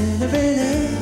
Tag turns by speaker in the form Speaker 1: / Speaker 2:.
Speaker 1: Baby,